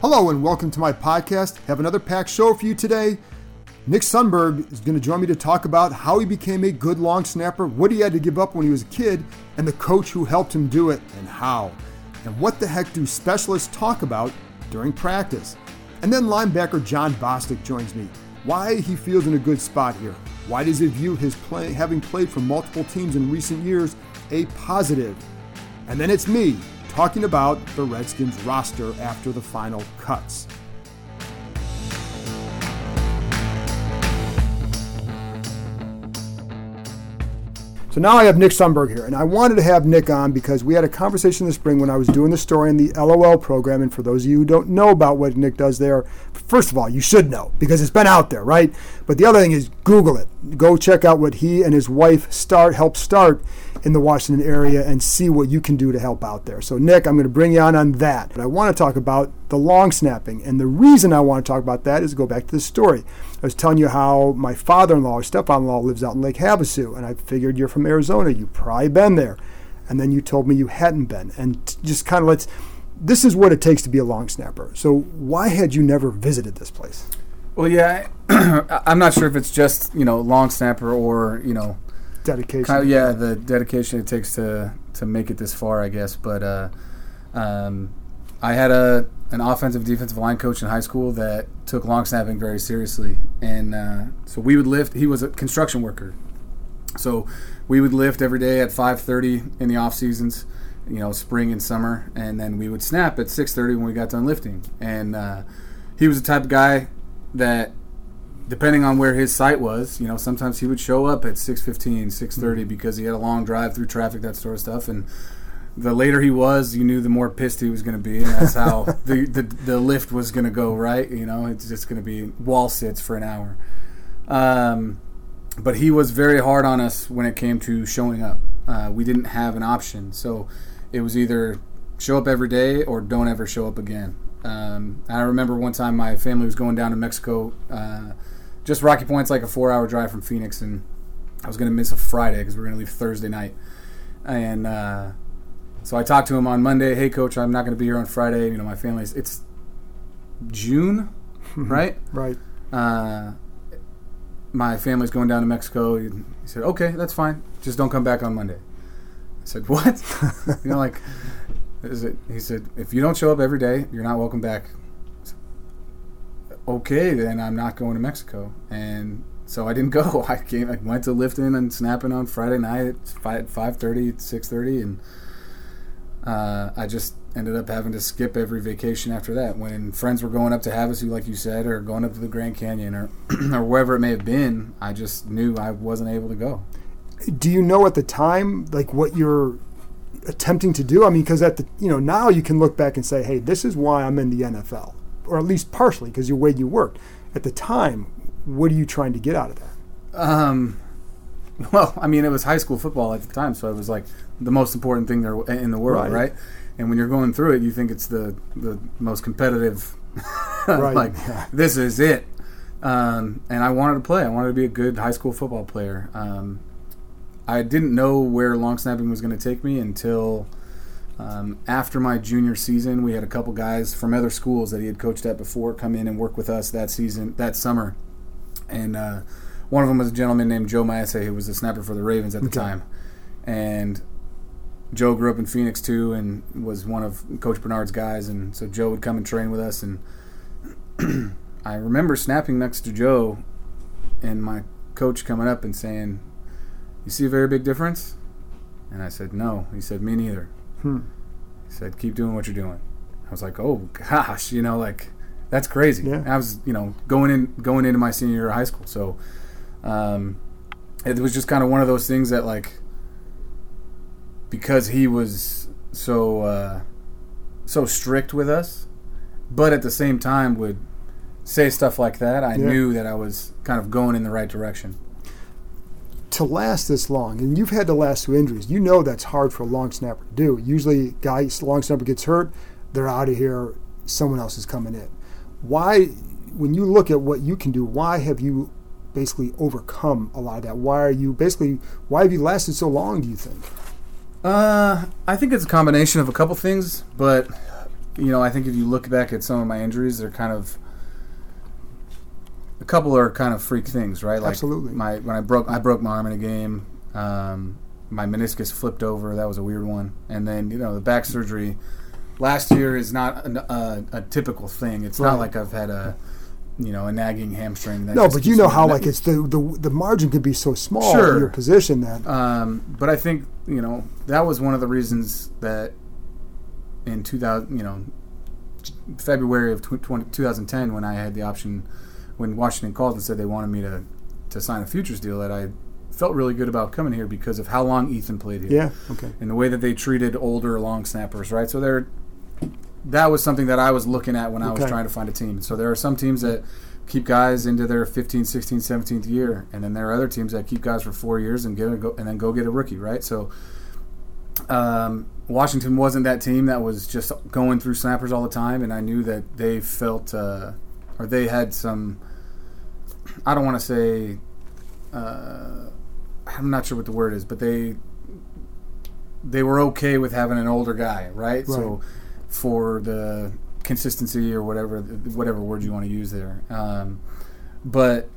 Hello and welcome to my podcast. Have another packed show for you today. Nick Sundberg is going to join me to talk about how he became a good long snapper, what he had to give up when he was a kid, and the coach who helped him do it and how. And what the heck do specialists talk about during practice? And then linebacker Jon Bostic joins me. Why he feels in a good spot here. Why does he view his play, having played for multiple teams in recent years, a positive? And then it's me talking about the Redskins roster after the final cuts. So now I have Nick Sundberg here, and I wanted to have Nick on because we had a conversation this spring when I was doing the story in the LOL program. And for those of you who don't know about what Nick does there, first of all, you should know because it's been out there, right? But the other thing is Google it. Go check out what he and his wife start help start in the Washington area and see what you can do to help out there. So Nick, I'm going to bring you on on that. But I want to talk about the long snapping, and the reason I want to talk about that is go back to the story. I was telling you how my father-in-law or stepfather-in-law lives out in Lake Havasu, and I figured you're from Arizona. You've probably been there, and then you told me you hadn't been, and just kind of let's. This is what it takes to be a long snapper. So why had you never visited this place? Well, yeah, I- I'm not sure if it's just you know long snapper or you know Dedication. kind of yeah the dedication it takes to to make it this far, I guess. But uh, um, I had a an offensive defensive line coach in high school that took long snapping very seriously, and uh, so we would lift. He was a construction worker, so we would lift every day at 5:30 in the off seasons, you know, spring and summer, and then we would snap at 6:30 when we got done lifting. And uh, he was the type of guy that, depending on where his site was, you know, sometimes he would show up at 6:15, 6:30 because he had a long drive through traffic, that sort of stuff, and the later he was, you knew the more pissed he was going to be, and that's how the, the the lift was going to go. Right, you know, it's just going to be wall sits for an hour. Um, but he was very hard on us when it came to showing up. Uh, we didn't have an option, so it was either show up every day or don't ever show up again. Um, I remember one time my family was going down to Mexico. Uh, just Rocky Point's like a four-hour drive from Phoenix, and I was going to miss a Friday because we were going to leave Thursday night. And uh, so I talked to him on Monday. Hey, coach, I'm not going to be here on Friday. You know, my family's it's June, right? right. uh, my family's going down to Mexico. He said, okay, that's fine. Just don't come back on Monday. Said, what? you know, like, is it? He said, if you don't show up every day, you're not welcome back. Said, okay, then I'm not going to Mexico. And so I didn't go. I came, I went to lifting and snapping on Friday night at 5, 5.30, 6.30, and uh, I just ended up having to skip every vacation after that. When friends were going up to Havasu, like you said, or going up to the Grand Canyon, or or wherever it may have been, I just knew I wasn't able to go. Do you know at the time like what you're attempting to do i mean because at the you know now you can look back and say hey this is why i'm in the nfl or at least partially because your way you worked at the time what are you trying to get out of that Um, well, I mean, it was high school football at the time, so it was like the most important thing there in the world, Right. right? And when you're going through it, you think it's the the most competitive. Right, like yeah. this is it. Um, and I wanted to play. I wanted to be a good high school football player. Um, I didn't know where long snapping was going to take me until um, after my junior season. We had a couple guys from other schools that he had coached at before come in and work with us that season, that summer, and uh, one of them was a gentleman named Joe Maese, who was a snapper for the Ravens at the Okay. time, and Joe grew up in Phoenix too, and was one of Coach Bernard's guys, and so Joe would come and train with us, and I remember snapping next to Joe, and my coach coming up and saying, "You see a very big difference," and I said, "No." He said, "Me neither." Hmm. He said, "Keep doing what you're doing." I was like, "Oh gosh, you know, like that's crazy." Yeah. I was, you know, going in going into my senior year of high school, so um, it was just kind of one of those things that like because he was so uh, so strict with us, but at the same time would say stuff like that. I Yeah. knew that I was kind of going in the right direction. To last this long, and you've had to last through injuries, you know that's hard for a long snapper to do. Usually, guys, long snapper gets hurt, they're out of here. Someone else is coming in. Why, when you look at what you can do, why have you basically overcome a lot of that? Why are you basically? Why have you lasted so long? Do you think? Uh, I think it's a combination of a couple things, but you know, I think if you look back at some of my injuries, they're kind of a couple are kind of freak things, right? Like Absolutely. My when I broke I broke my arm in a game. Um, my meniscus flipped over. That was a weird one. And then you know the back surgery last year is not an, a, a typical thing. It's Right. not like I've had a you know a nagging hamstring. That No, but you know how like it's the the, the margin could be so small Sure. in your position that Um, but I think you know that was one of the reasons that in 2000, you know, February of tw- 20, 2010, when I had the option, when Washington called and said they wanted me to to sign a futures deal, that I felt really good about coming here because of how long Ethan played here yeah okay and the way that they treated older long snappers, right? So there, that was something that I was looking at when I was trying to find a team. So there are some teams that keep guys into their 15, 16, 17th year, and then there are other teams that keep guys for four years and get a go, and then go get a rookie, right? So um, Washington wasn't that team that was just going through snappers all the time, and I knew that they felt uh, or they had some. I don't want to say. Uh, I'm not sure what the word is, but they they were okay with having an older guy, right? So for the consistency or whatever whatever word you want to use there. Um, but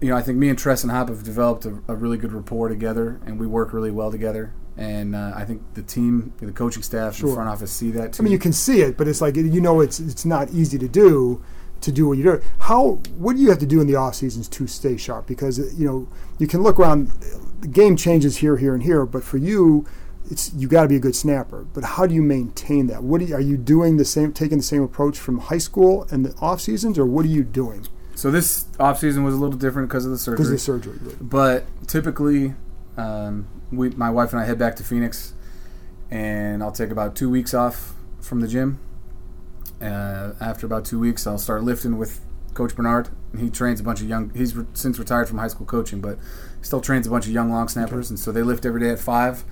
you know, I think me and Tress and Hop have developed a, a really good rapport together, and we work really well together. And uh, I think the team, the coaching staff, Sure. the front office see that too. I mean, you can see it, but it's like you know, it's it's not easy to do to do what you do. How what do you have to do in the off seasons to stay sharp? Because you know you can look around, the game changes here, here, and here, but for you, it's you got to be a good snapper. But how do you maintain that? What do you, are you doing the same, taking the same approach from high school and the off seasons, or what are you doing? so this off season was a little different because of the surgery. Because of the surgery. But typically, um, we, my wife and I head back to Phoenix, and I'll take about two weeks off from the gym. Uh, after about two weeks, I'll start lifting with Coach Bernard. He trains a bunch of young. He's re- since retired from high school coaching, but still trains a bunch of young long snappers, and so they lift every day at five.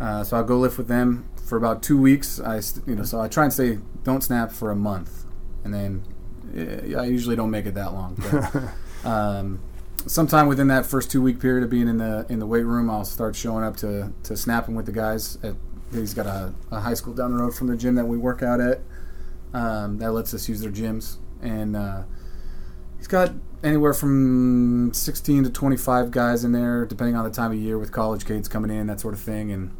Uh, so I'll go lift with them for about two weeks. I, st- you know, so I try and say don't snap for a month, and then I usually don't make it that long. But, um, sometime within that first two week period of being in the in the weight room, I'll start showing up to to snapping with the guys. At, he's got a, a high school down the road from the gym that we work out at. Um, that lets us use their gyms, and uh, he's got anywhere from 16 to 25 guys in there, depending on the time of year, with college kids coming in, that sort of thing. And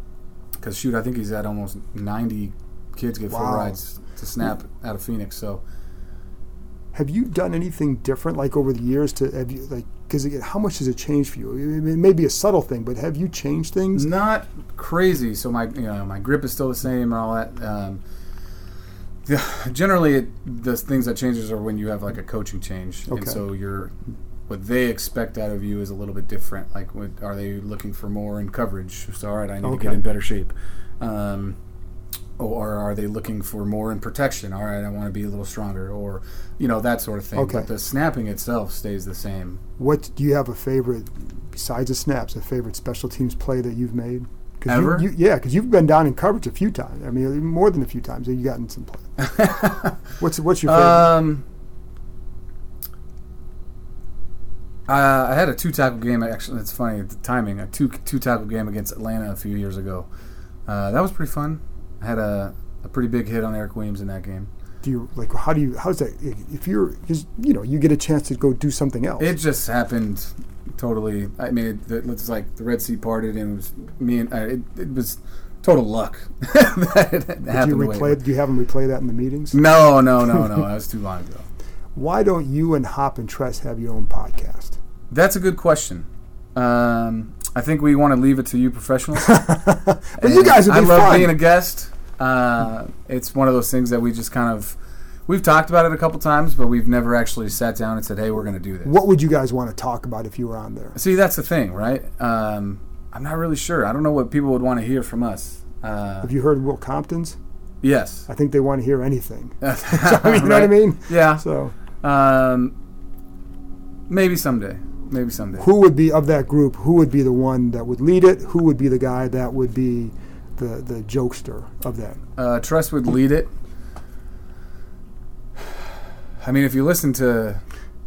because shoot, I think he's at almost 90 kids get full Wow. rides to snap out of Phoenix. So Have you done anything different, like over the years, to have you like? Because how much has it changed for you? It may be a subtle thing, but have you changed things? not crazy. So my you know my grip is still the same and all that. Um, generally, it, the things that changes are when you have like a coaching change, Okay. and so you're what they expect out of you is a little bit different. Like, what, are they looking for more in coverage? So, all right, I need to get in better shape. Um, or are they looking for more in protection? All right, I want to be a little stronger, or you know that sort of thing. Okay. But the snapping itself stays the same. What do you have a favorite besides the snaps? A favorite special teams play that you've made? 'Cause you- Ever? You, yeah, because you've been down in coverage a few times. I mean, more than a few times. You've gotten some play. what's what's your favorite? Um, uh, I had a two tackle game. Actually, it's funny the timing. A two two tackle game against Atlanta a few years ago. Uh, that was pretty fun. I had a, a pretty big hit on Eric Williams in that game. Do you like? How do you? How's that? If you're, because you know, you get a chance to go do something else. It just happened totally. I mean, it, it was like the Red Sea parted, and it was me and uh, it, it was total luck that it do you way replay? did. Do you have them replay that in the meetings? No, no, no, no. That was too long ago. Why don't you and Hop and Tress have your own podcast? That's a good question. Um, I think we want to leave it to you professionals. But you guys would be I love fun. being a guest. Uh, it's one of those things that we just kind of we've talked about it a couple times, but we've never actually sat down and said, "Hey, we're going to do this." What would you guys want to talk about if you were on there? See, that's the thing, right? Um, I'm not really sure. I don't know what people would want to hear from us. Uh, Have you heard Will Compton's? yes, I think they want to hear anything. you know you know what I mean? Yeah. So, Um, maybe someday. Maybe someday. who would be of that group? Who would be the one that would lead it? Who would be the guy that would be the the jokester of that? Uh, Tress would lead it. I mean, if you listen to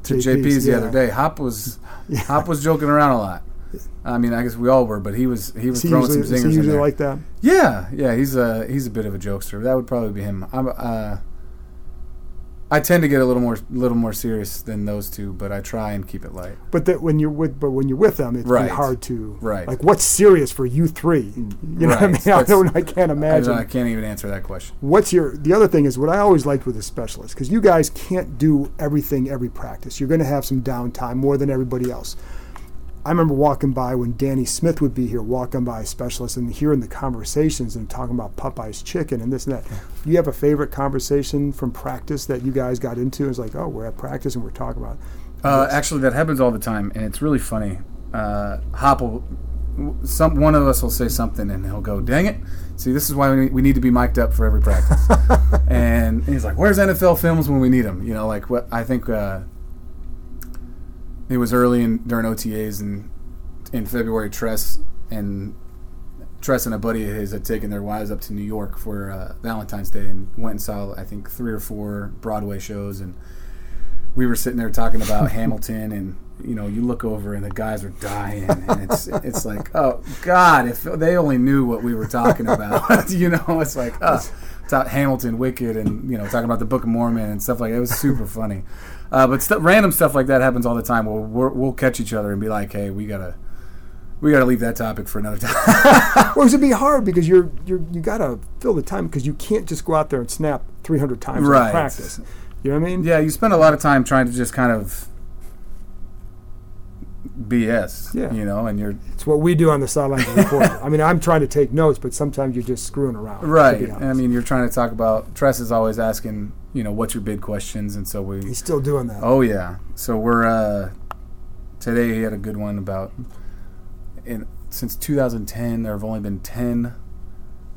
to JP's, JP's, the yeah. other day, Hop was yeah. Hop was joking around a lot. I mean, I guess we all were, but he was he was Is he throwing usually, some is zingers he in usually there. like that? yeah, yeah, he's a he's a bit of a jokester. That would probably be him. I'm, uh, I tend to get a little more little more serious than those two, but I try and keep it light. But that when you're with, but when you're with them, it's Right. hard to Right. Like, what's serious for you three? You know what I Right. mean? I don't. I can't I, imagine. I can't even answer that question. What's your the other thing is what I always liked with a specialist because you guys can't do everything every practice. You're going to have some downtime more than everybody else. I remember walking by when Danny Smith would be here, walking by a specialist and hearing the conversations and talking about Popeye's chicken and this and that. You have a favorite conversation from practice that you guys got into? It's like, oh, we're at practice and we're talking about. Uh, actually, that happens all the time, and it's really funny. Uh, Hop will, some one of us will say something, and he'll go, "Dang it! See, this is why we, we need to be mic'd up for every practice." and he's like, "Where's NFL films when we need them?" You know, like what I think uh, it was early in during OTAs and in February. Tress and Tress and a buddy of his had taken their wives up to New York for uh, Valentine's Day and went and saw I think three or four Broadway shows and we were sitting there talking about Hamilton, and you know, you look over and the guys are dying, and it's it's like, oh God, if they only knew what we were talking about, you know, it's like, oh, about Hamilton, Wicked, and you know, talking about the Book of Mormon and stuff like that. It was super funny, uh, but st- random stuff like that happens all the time. We'll we're, we'll catch each other and be like, hey, we gotta. We gotta leave that topic for another time. Well, it'd be hard because you're you're you got to fill the time because you can't just go out there and snap 300 times in practice. You know what I mean? yeah, you spend a lot of time trying to just kind of BS, Yeah. you know, and you're It's what we do on the sidelines of. I mean, I'm trying to take notes, but sometimes you're just screwing around. Right. I mean, you're trying to talk about Tress is always asking, you know, what's your big questions, and so we. he's still doing that. Oh yeah. So we're uh, today. He had a good one about in since 2010 there have only been 10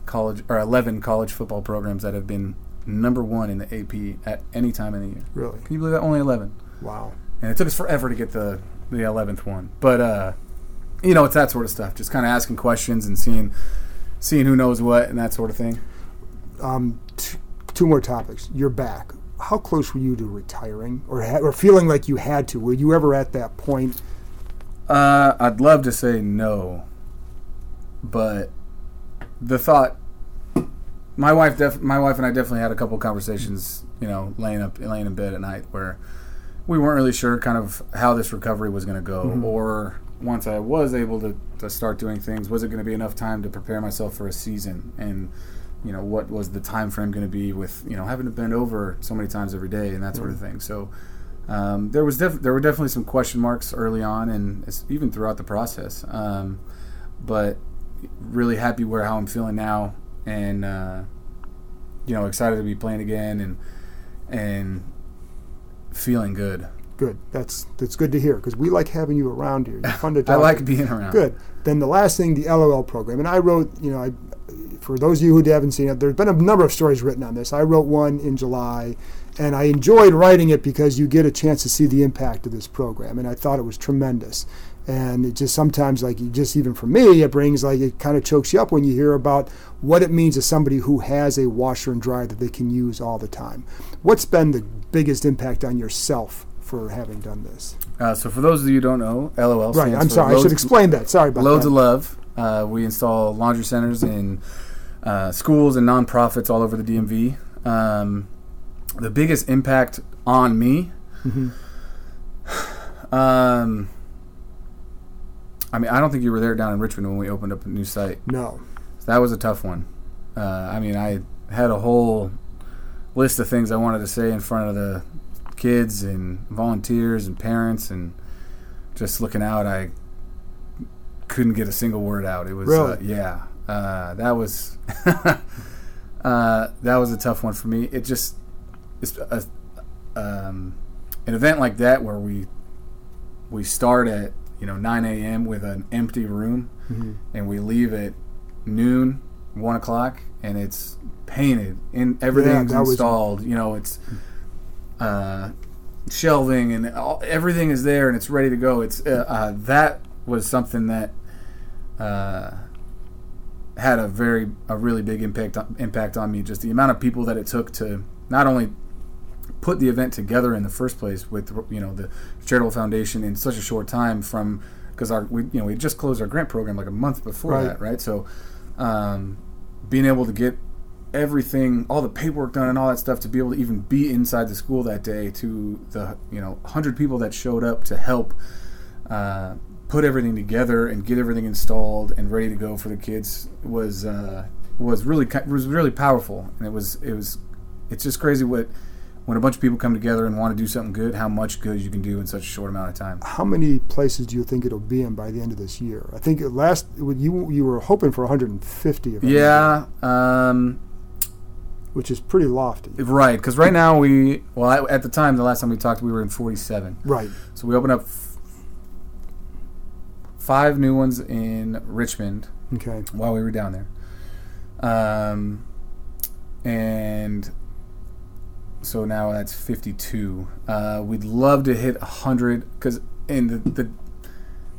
college or 11 college football programs that have been number one in the AP at any time in the year. Really? Can you believe that? Only 11. Wow. And it took us forever to get the the 11th one. But uh, you know, it's that sort of stuff. Just kind of asking questions and seeing seeing who knows what and that sort of thing. Um, t- two more topics. You're back. How close were you to retiring, or ha- or feeling like you had to? Were you ever at that point? Uh, I'd love to say no, but the thought. My wife, def- my wife and I definitely had a couple conversations. You know, laying up, laying in bed at night, where we weren't really sure, kind of how this recovery was going to go, or once I was able to, to start doing things, was it going to be enough time to prepare myself for a season, and you know, what was the time frame going to be with you know having to bend over so many times every day and that sort of thing. So um, there was def- there were definitely some question marks early on and it's even throughout the process. Um, but really happy where how I'm feeling now, and uh, you know excited to be playing again and and feeling good. Good. That's that's good to hear because we like having you around here. You're fun to talk. I like to. being around. Good. Then the last thing, the LOL program, and I wrote, you know, I, for those of you who haven't seen it, there's been a number of stories written on this. I wrote one in July, and I enjoyed writing it because you get a chance to see the impact of this program, and I thought it was tremendous. And it just sometimes, like, you just even for me, it brings like it kind of chokes you up when you hear about what it means to somebody who has a washer and dryer that they can use all the time. What's been the biggest impact on yourself for having done this? Uh, so for those of you who don't know, LOL Right. I'm sorry. I should explain that. Sorry about Loads that. of love. Uh, we install laundry centers in uh, schools and nonprofits all over the DMV. Um, the biggest impact on me, um, I mean, I don't think you were there down in Richmond when we opened up a new site. No. That was a tough one. Uh, I mean, I had a whole list of things I wanted to say in front of the kids and volunteers and parents, and just looking out, I couldn't get a single word out. It was, uh, yeah, uh, that was. uh, that was a tough one for me. It just it's a, um, an event like that where we we start at you know 9 a.m. with an empty room, Mm-hmm. and we leave at noon, one o'clock, and it's painted and everything's was- installed. You know, it's uh, shelving and all, everything is there and it's ready to go. It's uh, uh, that was something that uh, had a very a really big impact impact on me. Just the amount of people that it took to not only put the event together in the first place with you know the charitable foundation in such a short time from because our we you know we just closed our grant program like a month before Right. that right so um, being able to get everything all the paperwork done and all that stuff to be able to even be inside the school that day to the you know 100 people that showed up to help uh, put everything together and get everything installed and ready to go for the kids was uh, was really was really powerful and it was it was it's just crazy what when a bunch of people come together and want to do something good how much good you can do in such a short amount of time How many places do you think it'll be in by the end of this year? I think it last you you were hoping for 150. If yeah um, which is pretty lofty. right because right now we well at the time the last time we talked we were in 47 Right. so we opened up five new ones in richmond Okay. while we were down there. Um, and so now that's 52. Uh, we'd love to hit 100 because in the, the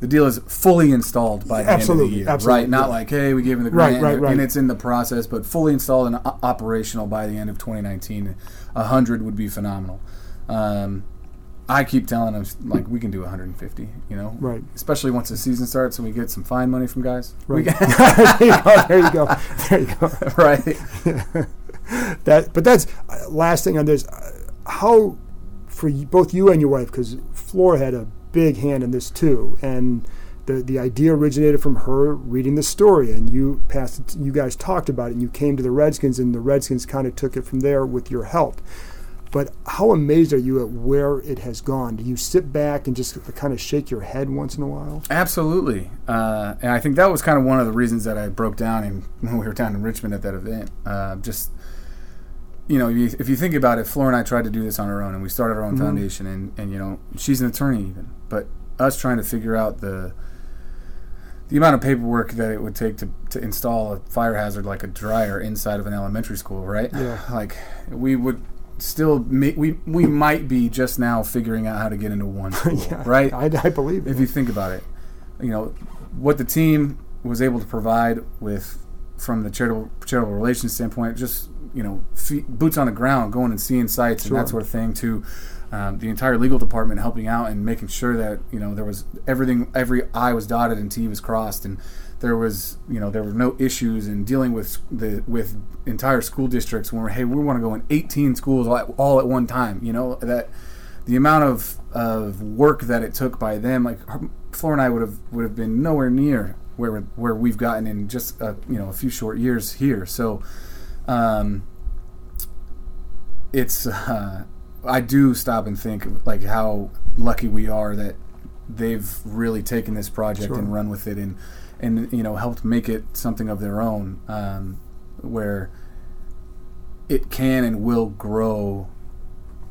the deal is fully installed by the end of Absolutely, the year, absolutely, right? Not yeah. like hey, we gave him the Right, grant right, and, right. and it's in the process, but fully installed and o- operational by the end of 2019. 100 would be phenomenal. Um, I keep telling them like we can do 150, you know, Right. Especially once the season starts and we get some fine money from guys, Right. there you go. There you go. right? That, but that's uh, last thing on this. Uh, how for you, both you and your wife, because Flora had a big hand in this too, and the the idea originated from her reading the story, and you passed. It, you guys talked about it, and you came to the Redskins, and the Redskins kind of took it from there with your help. But how amazed are you at where it has gone? Do you sit back and just kind of shake your head once in a while? Absolutely, uh, and I think that was kind of one of the reasons that I broke down in, when we were down in Richmond at that event. Uh, just you know, if you, if you think about it, Flora and I tried to do this on our own, and we started our own foundation, and, and you know, she's an attorney even, but us trying to figure out the the amount of paperwork that it would take to, to install a fire hazard like a dryer inside of an elementary school, right? Yeah. Like we would still we we might be just now figuring out how to get into one school, right? I, I believe if it. you think about it, you know what the team was able to provide with from the charitable charitable relations standpoint, just you know feet, boots on the ground, going and seeing sites Sure. and that sort of thing. To um, the entire legal department helping out and making sure that you know there was everything, every I was dotted and T was crossed, and there was you know there were no issues in dealing with the with entire school districts when we're hey we want to go in 18 schools all at, all at one time. You know that the amount of, of work that it took by them, like Flora and I would have would have been nowhere near where where we've gotten in just a, you know a few short years here. So, um, it's uh, I do stop and think like how lucky we are that they've really taken this project Sure. and run with it and and you know helped make it something of their own um, where it can and will grow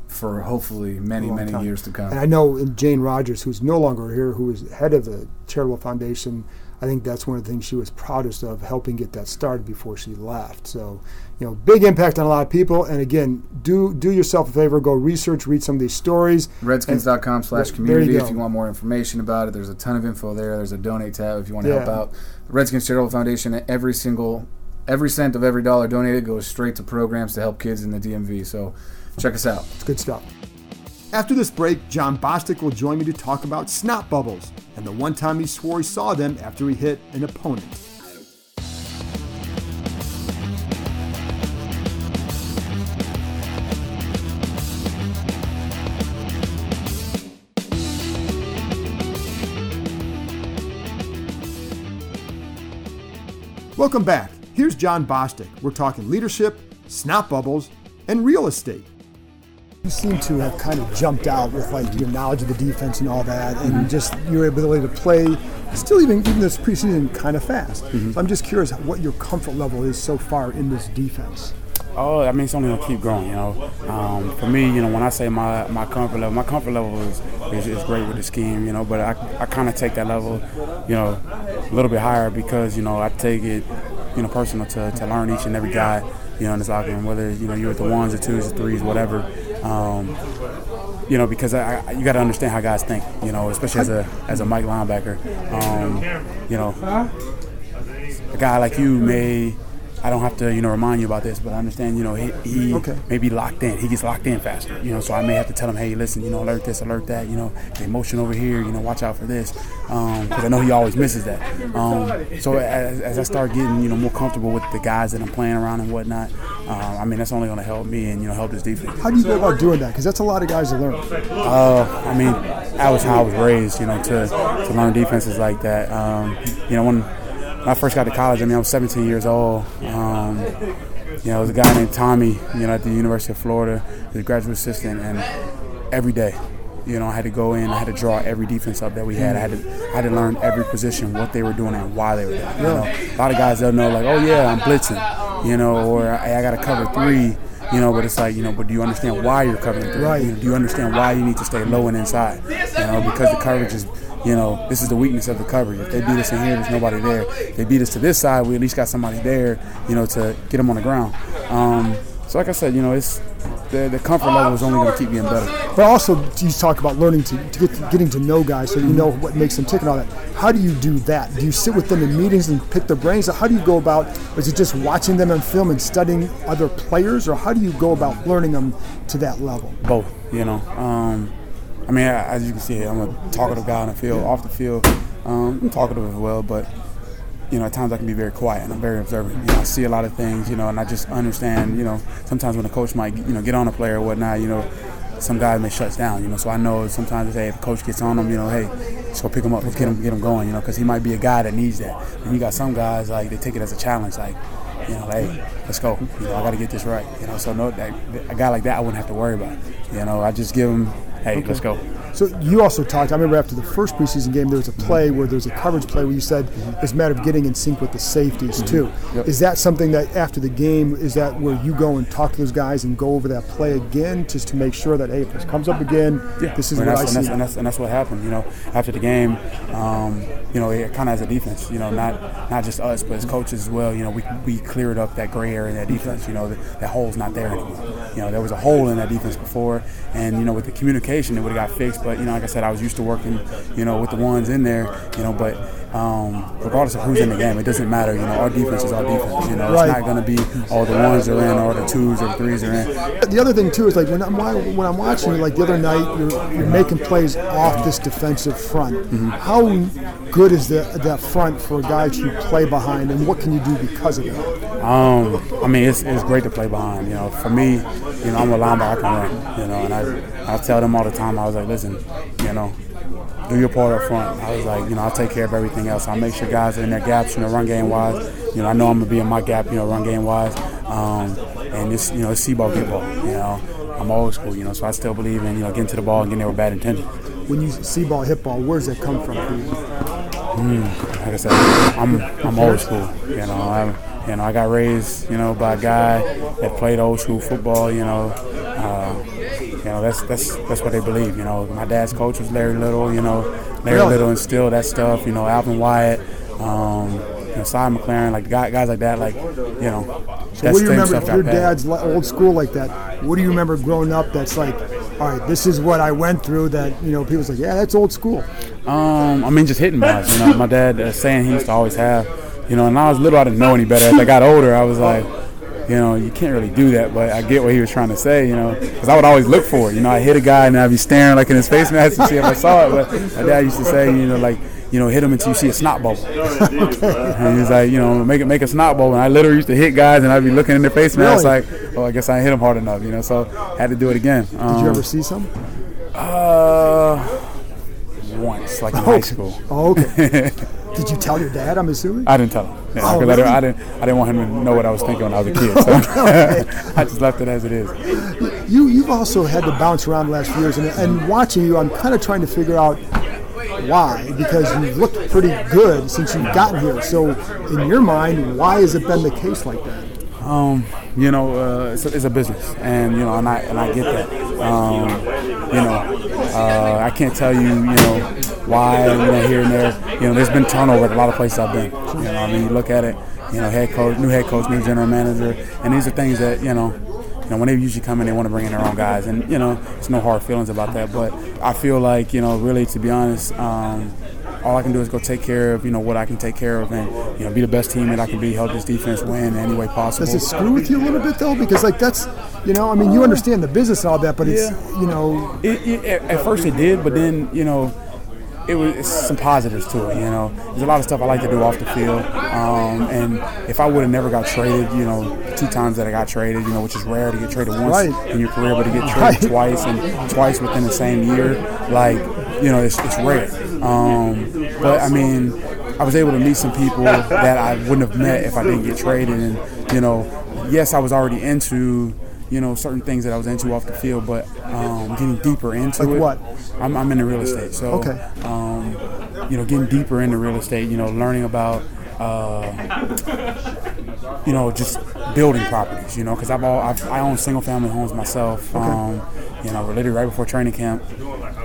for hopefully many many time. years to come. And I know Jane Rogers, who's no longer here, who is head of the charitable foundation, I think that's one of the things she was proudest of, helping get that started before she left. So, you know, big impact on a lot of people. And again, do do yourself a favor, go research, read some of these stories. Redskins.com slash community if you want more information about it. There's a ton of info there. There's a donate tab if you want to help out. The Redskins Charitable Foundation, every single, every cent of every dollar donated goes straight to programs to help kids in the DMV. So check us out. It's good stuff. After this break, Jon Bostic will join me to talk about snot bubbles and the one time he swore he saw them after he hit an opponent. Welcome back. Here's Jon Bostic. We're talking leadership, snot bubbles, and real estate. You seem to have kind of jumped out with like your knowledge of the defense and all that, and just your ability to play. Still, even even this preseason, kind of fast. So I'm just curious what your comfort level is so far in this defense. Oh, I mean, it's only gonna keep growing. You know, um, for me, you know, when I say my, my comfort level, my comfort level is, is, is great with the scheme. You know, but I, I kind of take that level, you know, a little bit higher because you know I take it, you know, personal to, to learn each and every guy, you know, in this locker room, whether you know you're at the ones or twos or threes, whatever. Um, you know, because I, I, you got to understand how guys think. You know, especially as a as a Mike linebacker. Um, you know, a guy like you may. I don't have to, you know, remind you about this, but I understand, you know, he, he Okay. may be locked in. He gets locked in faster, you know. So I may have to tell him, hey, listen, you know, alert this, alert that, you know, the emotion over here, you know, watch out for this, because I know he always misses that. Um, so as, as I start getting, you know, more comfortable with the guys that I'm playing around and whatnot, uh, I mean, that's only going to help me and you know help this defense. How do you go about doing that? Because that's a lot of guys to learn. Uh, I mean, that was how I was raised, you know, to, to learn defenses like that. Um, you know, when, when I first got to college, I mean, I was 17 years old. Um, you know, there was a guy named Tommy, you know, at the University of Florida, he was a graduate assistant, and every day, you know, I had to go in, I had to draw every defense up that we had. I had to, I had to learn every position, what they were doing and why they were doing it. You know, a lot of guys, they'll know, like, oh, yeah, I'm blitzing, you know, or hey, I got to cover three. You know, but it's like, you know, but do you understand why you're covering three? Right. You know, do you understand why you need to stay low and inside? You know, because the coverage is, you know, this is the weakness of the coverage. If they beat us in here, there's nobody there. If they beat us to this side, we at least got somebody there, you know, to get them on the ground. Um, so, like I said, you know, it's the, the comfort level is only going to keep getting better. But also, you talk about learning to, to get getting to know guys so you know what makes them tick and all that. How do you do that? Do you sit with them in meetings and pick their brains? How do you go about? Is it just watching them on film and studying other players, or how do you go about learning them to that level? both. You know, um, I mean, as you can see, I'm a talkative guy on the field. Off the field, um, I'm talkative as well, but you know, at times I can be very quiet and I'm very observant. You know, I see a lot of things, you know, and I just understand. You know, sometimes when a coach might, you know, get on a player or whatnot, you know, some guy may shut down. You know, so I know sometimes hey, if coach gets on them, you know, hey, let's go pick him up, let's get him, get him going. You know, because he might be a guy that needs that. And you got some guys like they take it as a challenge, like. You know, hey, let's go. You know, I got to get this right. You know, so no, that, a guy like that, I wouldn't have to worry about. You know, I just give him, hey, let's go. So you also talked. I remember after the first preseason game, there was a play where there was a coverage play where you said it's a matter of getting in sync with the safeties too. Yep. Is that something that after the game is that where you go and talk to those guys and go over that play again just to make sure that hey, if this comes up again, this is mean, what I that's, and that's, and, that's, and that's what happened. You know, after the game, um, you know, it kind of as a defense. You know, not not just us, but as coaches as well. You know, we, we cleared up that gray area in that defense. You know, that, that hole's not there anymore. You know, there was a hole in that defense before, and you know, with the communication, it would have got fixed. But you know, like I said, I was used to working, you know, with the ones in there. You know, but um, regardless of who's in the game, it doesn't matter. You know, our defense is our defense. You know, it's not going to be all the ones are in, or the twos or the threes are in. The other thing too is like when I'm when I'm watching, like the other night, you're, you're making plays off this defensive front. Mm-hmm. How good is that that front for a guy to play behind, and what can you do because of it? Um, I mean, it's, it's great to play behind. You know, for me, you know, I'm a linebacker. I can run. You know, and I I tell them all the time. I was like, listen, you know, do your part up front. I was like, you know, I'll take care of everything else. I'll make sure guys are in their gaps, you know, run game wise. You know, I know I'm gonna be in my gap, you know, run game wise. Um, and it's you know, it's see ball, get ball. You know, I'm old school. You know, so I still believe in you know getting to the ball and getting there with bad intentions. When you see ball, hit ball, where does that come from for you? like I said, I'm I'm old school. You know, I'm you know I got raised you know by a guy that played old school football. You know, uh, you know that's that's that's what they believe. You know, my dad's coach was Larry Little. You know, Larry Really? Little instilled that stuff. You know, Alvin Wyatt. Um, you know, Cy McClairen, like guys like that, like you know. So what do you remember your dad's old school like that? What do you remember growing up that's like, all right, this is what I went through that, you know, people's like, yeah, that's old school. Um, I mean, just hitting wise. You know, my dad uh, saying he used to always have. You know, and I was little, I didn't know any better. As I got older, I was like, you know, you can't really do that. But I get what he was trying to say. You know, because I would always look for it. You know, I hit a guy and I'd be staring like in his face mask to see if I saw it. But my dad used to say, you know, like. You know, hit him until you see a snot bubble. And he's like, you know, make it make a snot bubble. And I literally used to hit guys, and I'd be looking in their face mask Really? like, oh, I guess I hit him hard enough. You know, so I had to do it again. Did Um, you ever see some? Uh, once, like in high school. Oh, okay. Did you tell your dad? I'm assuming. I didn't tell him. Yeah, Oh, I, really? didn't, I didn't. I didn't want him to know what I was thinking when I was a kid. So I just left it as it is. You you've also had to bounce around the last few years, and, and watching you, I'm kind of trying to figure out why because you've looked pretty good since you've gotten here. So in your mind, why has it been the case like that? Um, you know, uh, it's, a, it's a business, and you know, and I and I get that. Um, you know, uh, I can't tell you, you know, why, you know, here and there. You know, there's been turnover at a lot of places I've been. You know, I mean, you look at it, you know, head coach, new head coach, new general manager, and these are things that you know. You know, when they usually come in, they want to bring in their own guys, and you know, it's no hard feelings about that. But I feel like, you know, really, to be honest, um, all I can do is go take care of you know what I can take care of and you know be the best team that I can be, help this defense win in any way possible. Does it screw with you a little bit though? Because like that's you know I mean you understand the business and all that, but it's Yeah. you know It, it, at at first it did, but then you know it was some positives to it. You know, there's a lot of stuff I like to do off the field, um, and if I would have never got traded, you know, two times that I got traded, you know, which is rare to get traded once Right. in your career, but to get traded Right. twice and twice within the same year, like you know, it's, it's rare. Um, but I mean, I was able to meet some people that I wouldn't have met if I didn't get traded, and you know, yes, I was already into you know certain things that I was into off the field, but um, getting deeper into Like it. what? I'm, I'm into real estate, so Okay. um, you know, getting deeper into real estate, you know, learning about. Uh, you know, just building properties. You know, because I've all I've, I own single family homes myself. Um, you know, literally right before training camp,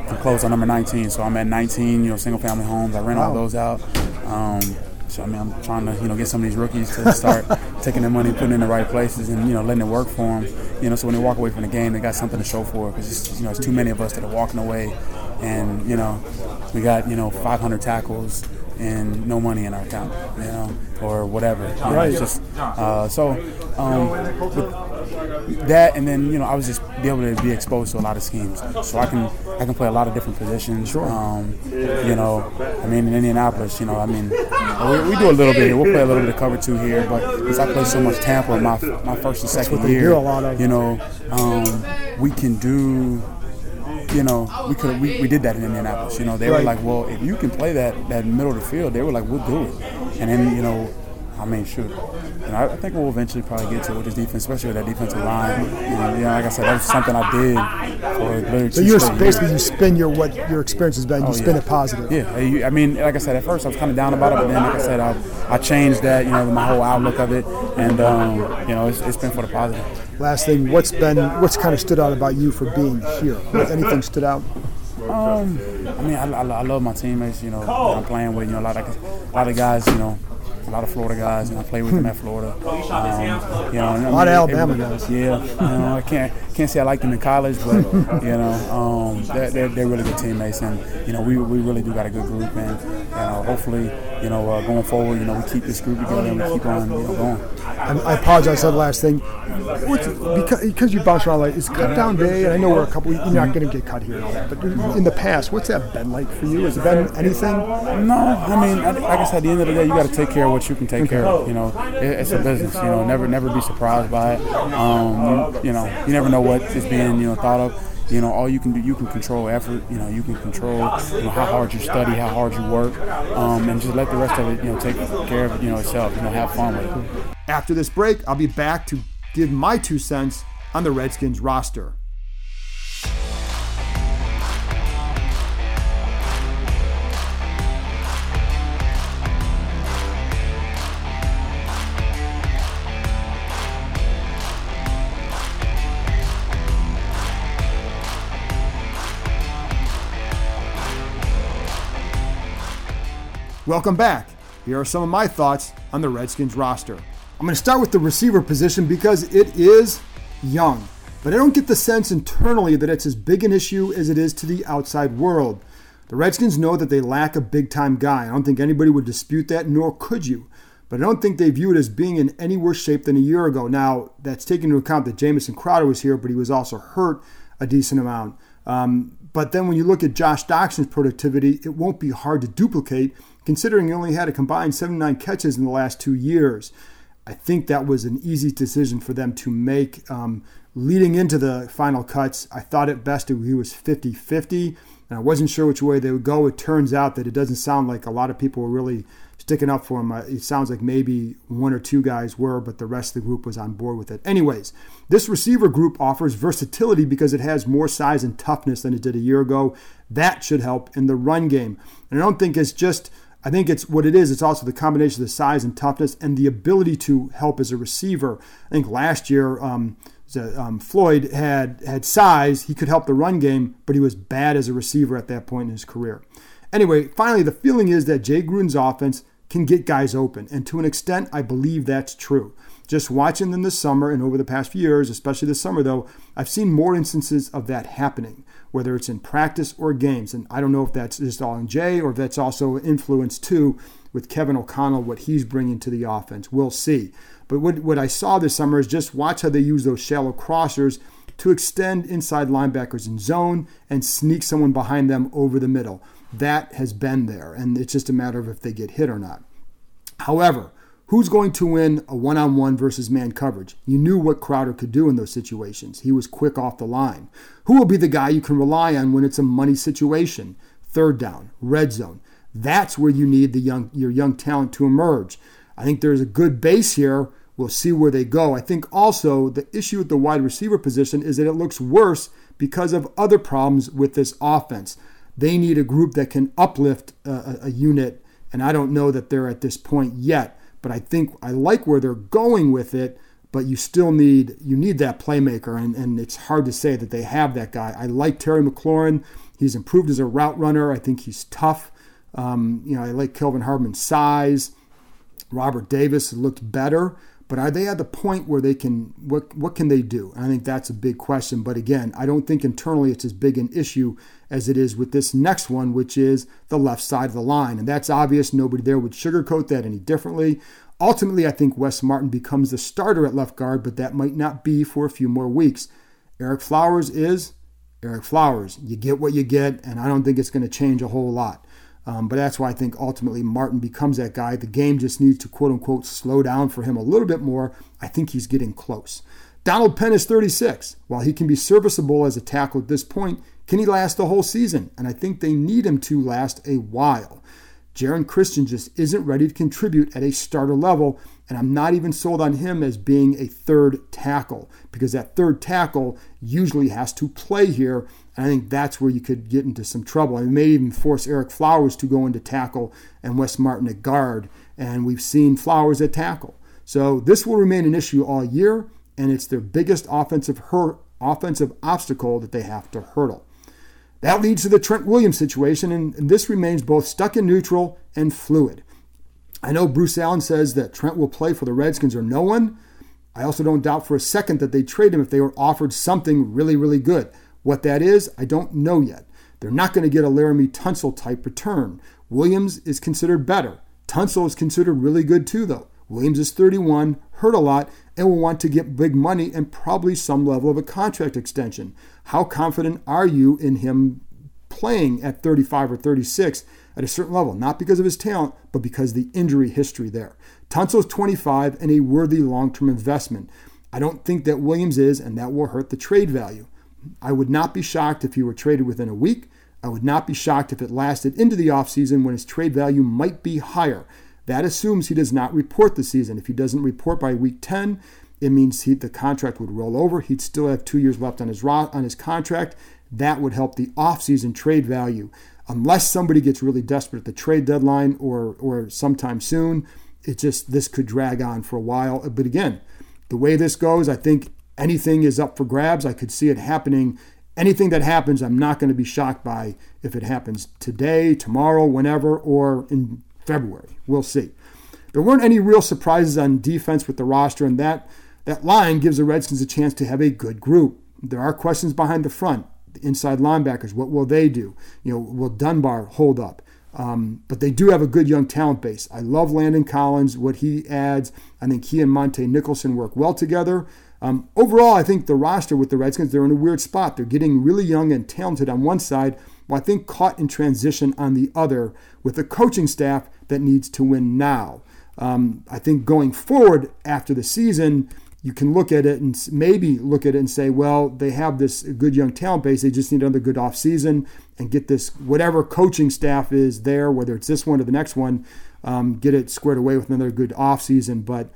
I'm closed on number 19, so I'm at 19. You know, single family homes. I rent all those out. Um, so I mean, I'm trying to you know get some of these rookies to start taking their money, putting it in the right places, and you know letting it work for them. You know, so when they walk away from the game, they got something to show for it. Because you know, it's too many of us that are walking away, and you know, we got you know 500 tackles and no money in our account, you know, or whatever. You know, Right. Just uh, so um, that, and then you know, I was just be able to be exposed to a lot of schemes, so I can I can play a lot of different positions. Sure. Um, you know, I mean, in Indianapolis, you know, I mean, we, we do a little bit. We'll play a little bit of cover two here, but since I play so much Tampa, in my my first and second year, a lot of. you know, um, we can do you know, we could we, we did that in Indianapolis. You know, they Right. were like, well, if you can play that that middle of the field, they were like, we'll do it. And then you know, I mean, shoot, and I, I think we'll eventually probably get to it with this defense, especially with that defensive line. And, you know, like I said, that's something I did so you're basically you spin your what your experience has been, you Oh, spin yeah. it positive. Yeah, I mean, like I said, at first I was kind of down about it, but then, like I said, I, I changed that, you know, my whole outlook of it, and um, you know, it's, it's been for the positive. Last thing, what's been what's kind of stood out about you for being here? What- Anything stood out? Um, I mean, I, I, I love my teammates. You know, that I'm playing with. You know, a lot of a lot of guys. You know, a lot of Florida guys, and I play with them at Florida. Um, you know, and I A lot of mean, Alabama every- guys. Yeah, you know, I can't can't say I like them in college, but you know, um, they're, they're, they're really good teammates, and you know, we, we really do got a good group, and you know, hopefully, you know, uh, going forward, you know, we keep this group together and we keep on, you know, going. And I apologize for the last thing. What's, because, because you bounce around like it's cut down day, and I know we're a couple. You're not going to get cut here and all that, but in the past, what's that been like for you? Has it been anything? No, I mean, I- like I said, at the end of the day, you got to take care of what you can take care of. You know, it, it's a business. You know, never never be surprised by it. Um, you, you know, you never know what is being you know thought of. You know, all you can do, you can control effort. You know, you can control you know how hard you study, how hard you work, um, and just let the rest of it you know take care of you know itself. You know, have fun with it. After this break, I'll be back to give my two cents on the Redskins roster. Welcome back. Here are some of my thoughts on the Redskins roster. I'm going to start with the receiver position because it is young, but I don't get the sense internally that it's as big an issue as it is to the outside world. The Redskins know that they lack a big time guy. I don't think anybody would dispute that, nor could you. But I don't think they view it as being in any worse shape than a year ago. Now, that's taking into account that Jamison Crowder was here, but he was also hurt a decent amount. Um, but then when you look at Josh Doctson's productivity, it won't be hard to duplicate, considering he only had a combined 79 catches in the last two years. I think that was an easy decision for them to make. Um, leading into the final cuts, I thought at best he was 50 50, and I wasn't sure which way they would go. It turns out that it doesn't sound like a lot of people were really sticking up for him. Uh, It sounds like maybe one or two guys were, but the rest of the group was on board with it. Anyways, this receiver group offers versatility because it has more size and toughness than it did a year ago. That should help in the run game. And I don't think it's just I think it's what it is. It's also the combination of the size and toughness and the ability to help as a receiver. I think last year, um, um, Floyd had had size. He could help the run game, but he was bad as a receiver at that point in his career. Anyway, finally, the feeling is that Jay Gruden's offense can get guys open, and to an extent, I believe that's true. Just watching them this summer and over the past few years, especially this summer though, I've seen more instances of that happening, whether it's in practice or games. And I don't know if that's just all in Jay or if that's also influence too with Kevin O'Connell, what he's bringing to the offense. We'll see. But what, what I saw this summer is just watch how they use those shallow crossers to extend inside linebackers in zone and sneak someone behind them over the middle. That has been there, and it's just a matter of if they get hit or not. However, who's going to win a one on one versus man coverage? You knew what Crowder could do in those situations. He was quick off the line. Who will be the guy you can rely on when it's a money situation? Third down, red zone. That's where you need the young your young talent to emerge. I think there's a good base here. We'll see where they go. I think also the issue with the wide receiver position is that it looks worse because of other problems with this offense. They need a group that can uplift a, a unit, and I don't know that they're at this point yet. But I think I like where they're going with it. But you still need you need that playmaker, and, and it's hard to say that they have that guy. I like Terry McLaurin. He's improved as a route runner. I think he's tough. Um, you know, I like Kelvin Harmon's size. Robert Davis looked better, but are they at the point where they can what what can they do? And I think that's a big question. But again, I don't think internally it's as big an issue as it is with this next one, which is the left side of the line. And that's obvious. Nobody there would sugarcoat that any differently. Ultimately, I think Wes Martin becomes the starter at left guard, but that might not be for a few more weeks. Ereck Flowers is Ereck Flowers. You get what you get, and I don't think it's going to change a whole lot. Um, but that's why I think ultimately Martin becomes that guy. The game just needs to quote unquote slow down for him a little bit more. I think he's getting close. Donald Penn is 36. While he can be serviceable as a tackle at this point, can he last the whole season? And I think they need him to last a while. Geron Christian just isn't ready to contribute at a starter level, and I'm not even sold on him as being a third tackle because that third tackle usually has to play here, and I think that's where you could get into some trouble. And may even force Ereck Flowers to go into tackle and Wes Martin at guard. And we've seen Flowers at tackle. So this will remain an issue all year, and it's their biggest offensive hurt, offensive obstacle that they have to hurdle. That leads to the Trent Williams situation, and, this remains both stuck in neutral and fluid. I know Bruce Allen says that Trent will play for the Redskins or no one. I also don't doubt for a second that they'd trade him if they were offered something really, really good. What that is, I don't know yet. They're not going to get a Laremy Tunsil type return. Williams is considered better. Tunsil is considered really good too, though. Williams is 31, hurt a lot, and will want to get big money and probably some level of a contract extension. How confident are you in him playing at 35 or 36 at a certain level? Not because of his talent, but because the injury history there. Tunsil is 25 and a worthy long term investment. I don't think that Williams is, and that will hurt the trade value. I would not be shocked if he were traded within a week. I would not be shocked if it lasted into the offseason when his trade value might be higher. That assumes he does not report the season. If he doesn't report by week 10, it means he, the contract would roll over. He'd still have two years left on his on his contract. That would help the offseason trade value. Unless somebody gets really desperate at the trade deadline or or sometime soon, it just this could drag on for a while. But again, the way this goes, I think anything is up for grabs. I could see it happening. Anything that happens, I'm not going to be shocked by if it happens today, tomorrow, whenever, or in February. We'll see. There weren't any real surprises on defense with the roster, and that, that line gives the Redskins a chance to have a good group. There are questions behind the front. The inside linebackers, what will they do? You know, will Dunbar hold up? Um, but they do have a good young talent base. I love Landon Collins, what he adds. I think he and Montae Nicholson work well together. Um, overall, I think the roster with the Redskins, they're in a weird spot. They're getting really young and talented on one side, while I think caught in transition on the other with the coaching staff that needs to win now. Um, I think going forward after the season, you can look at it and maybe look at it and say, well, they have this good young talent base. They just need another good off season and get this whatever coaching staff is there, whether it's this one or the next one, um, get it squared away with another good off season. But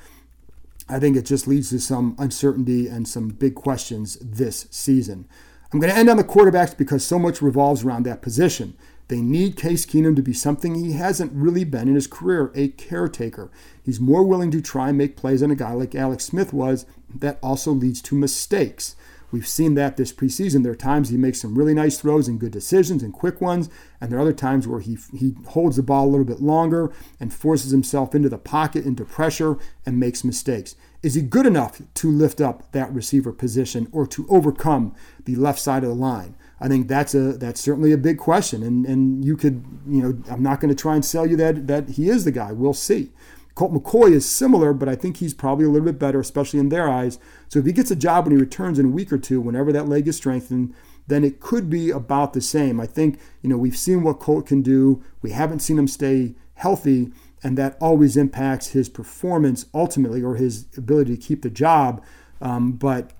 I think it just leads to some uncertainty and some big questions this season. I'm going to end on the quarterbacks because so much revolves around that position. They need Case Keenum to be something he hasn't really been in his career a caretaker. He's more willing to try and make plays than a guy like Alex Smith was. That also leads to mistakes. We've seen that this preseason. There are times he makes some really nice throws and good decisions and quick ones, and there are other times where he he holds the ball a little bit longer and forces himself into the pocket, into pressure, and makes mistakes. Is he good enough to lift up that receiver position or to overcome the left side of the line? I think that's a that's certainly a big question, and and you could you know I'm not going to try and sell you that that he is the guy. We'll see. Colt McCoy is similar, but I think he's probably a little bit better, especially in their eyes. So if he gets a job when he returns in a week or two, whenever that leg is strengthened, then it could be about the same. I think, you know, we've seen what Colt can do. We haven't seen him stay healthy, and that always impacts his performance ultimately or his ability to keep the job. Um, but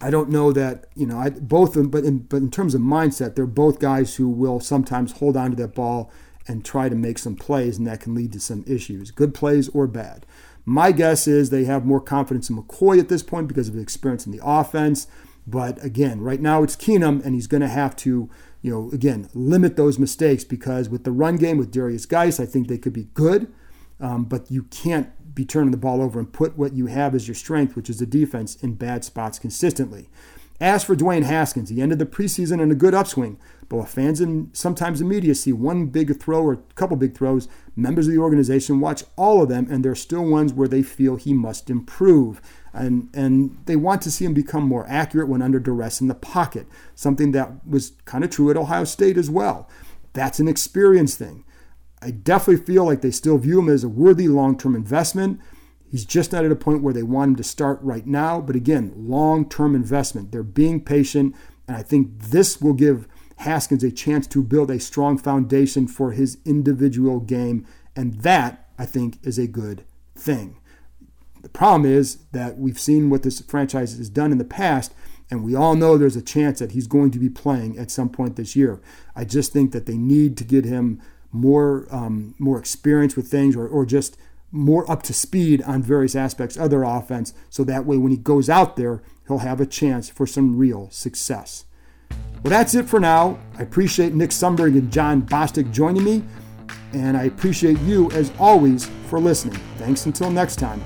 I don't know that, you know, I, both of them, but in, but in terms of mindset, they're both guys who will sometimes hold on to that ball and try to make some plays, and that can lead to some issues, good plays or bad. My guess is they have more confidence in McCoy at this point because of his experience in the offense. But again, right now it's Keenum, and he's going to have to, you know, again, limit those mistakes because with the run game with Derrius Guice, I think they could be good. Um, but you can't be turning the ball over and put what you have as your strength, which is the defense, in bad spots consistently. As for Dwayne Haskins, he ended the preseason in a good upswing, but while fans and sometimes the media see one big throw or a couple big throws, members of the organization watch all of them, and there are still ones where they feel he must improve. And, and they want to see him become more accurate when under duress in the pocket, something that was kind of true at Ohio State as well. That's an experience thing. I definitely feel like they still view him as a worthy long term investment. He's just not at a point where they want him to start right now. But again, long term investment. They're being patient. And I think this will give Haskins a chance to build a strong foundation for his individual game. And that, I think, is a good thing. The problem is that we've seen what this franchise has done in the past, and we all know there's a chance that he's going to be playing at some point this year. I just think that they need to get him more um, more experience with things, or, or just more up to speed on various aspects of their offense so that way when he goes out there, he'll have a chance for some real success. Well, that's it for now. I appreciate Nick Sundberg and Jon Bostic joining me, and I appreciate you, as always, for listening. Thanks until next time.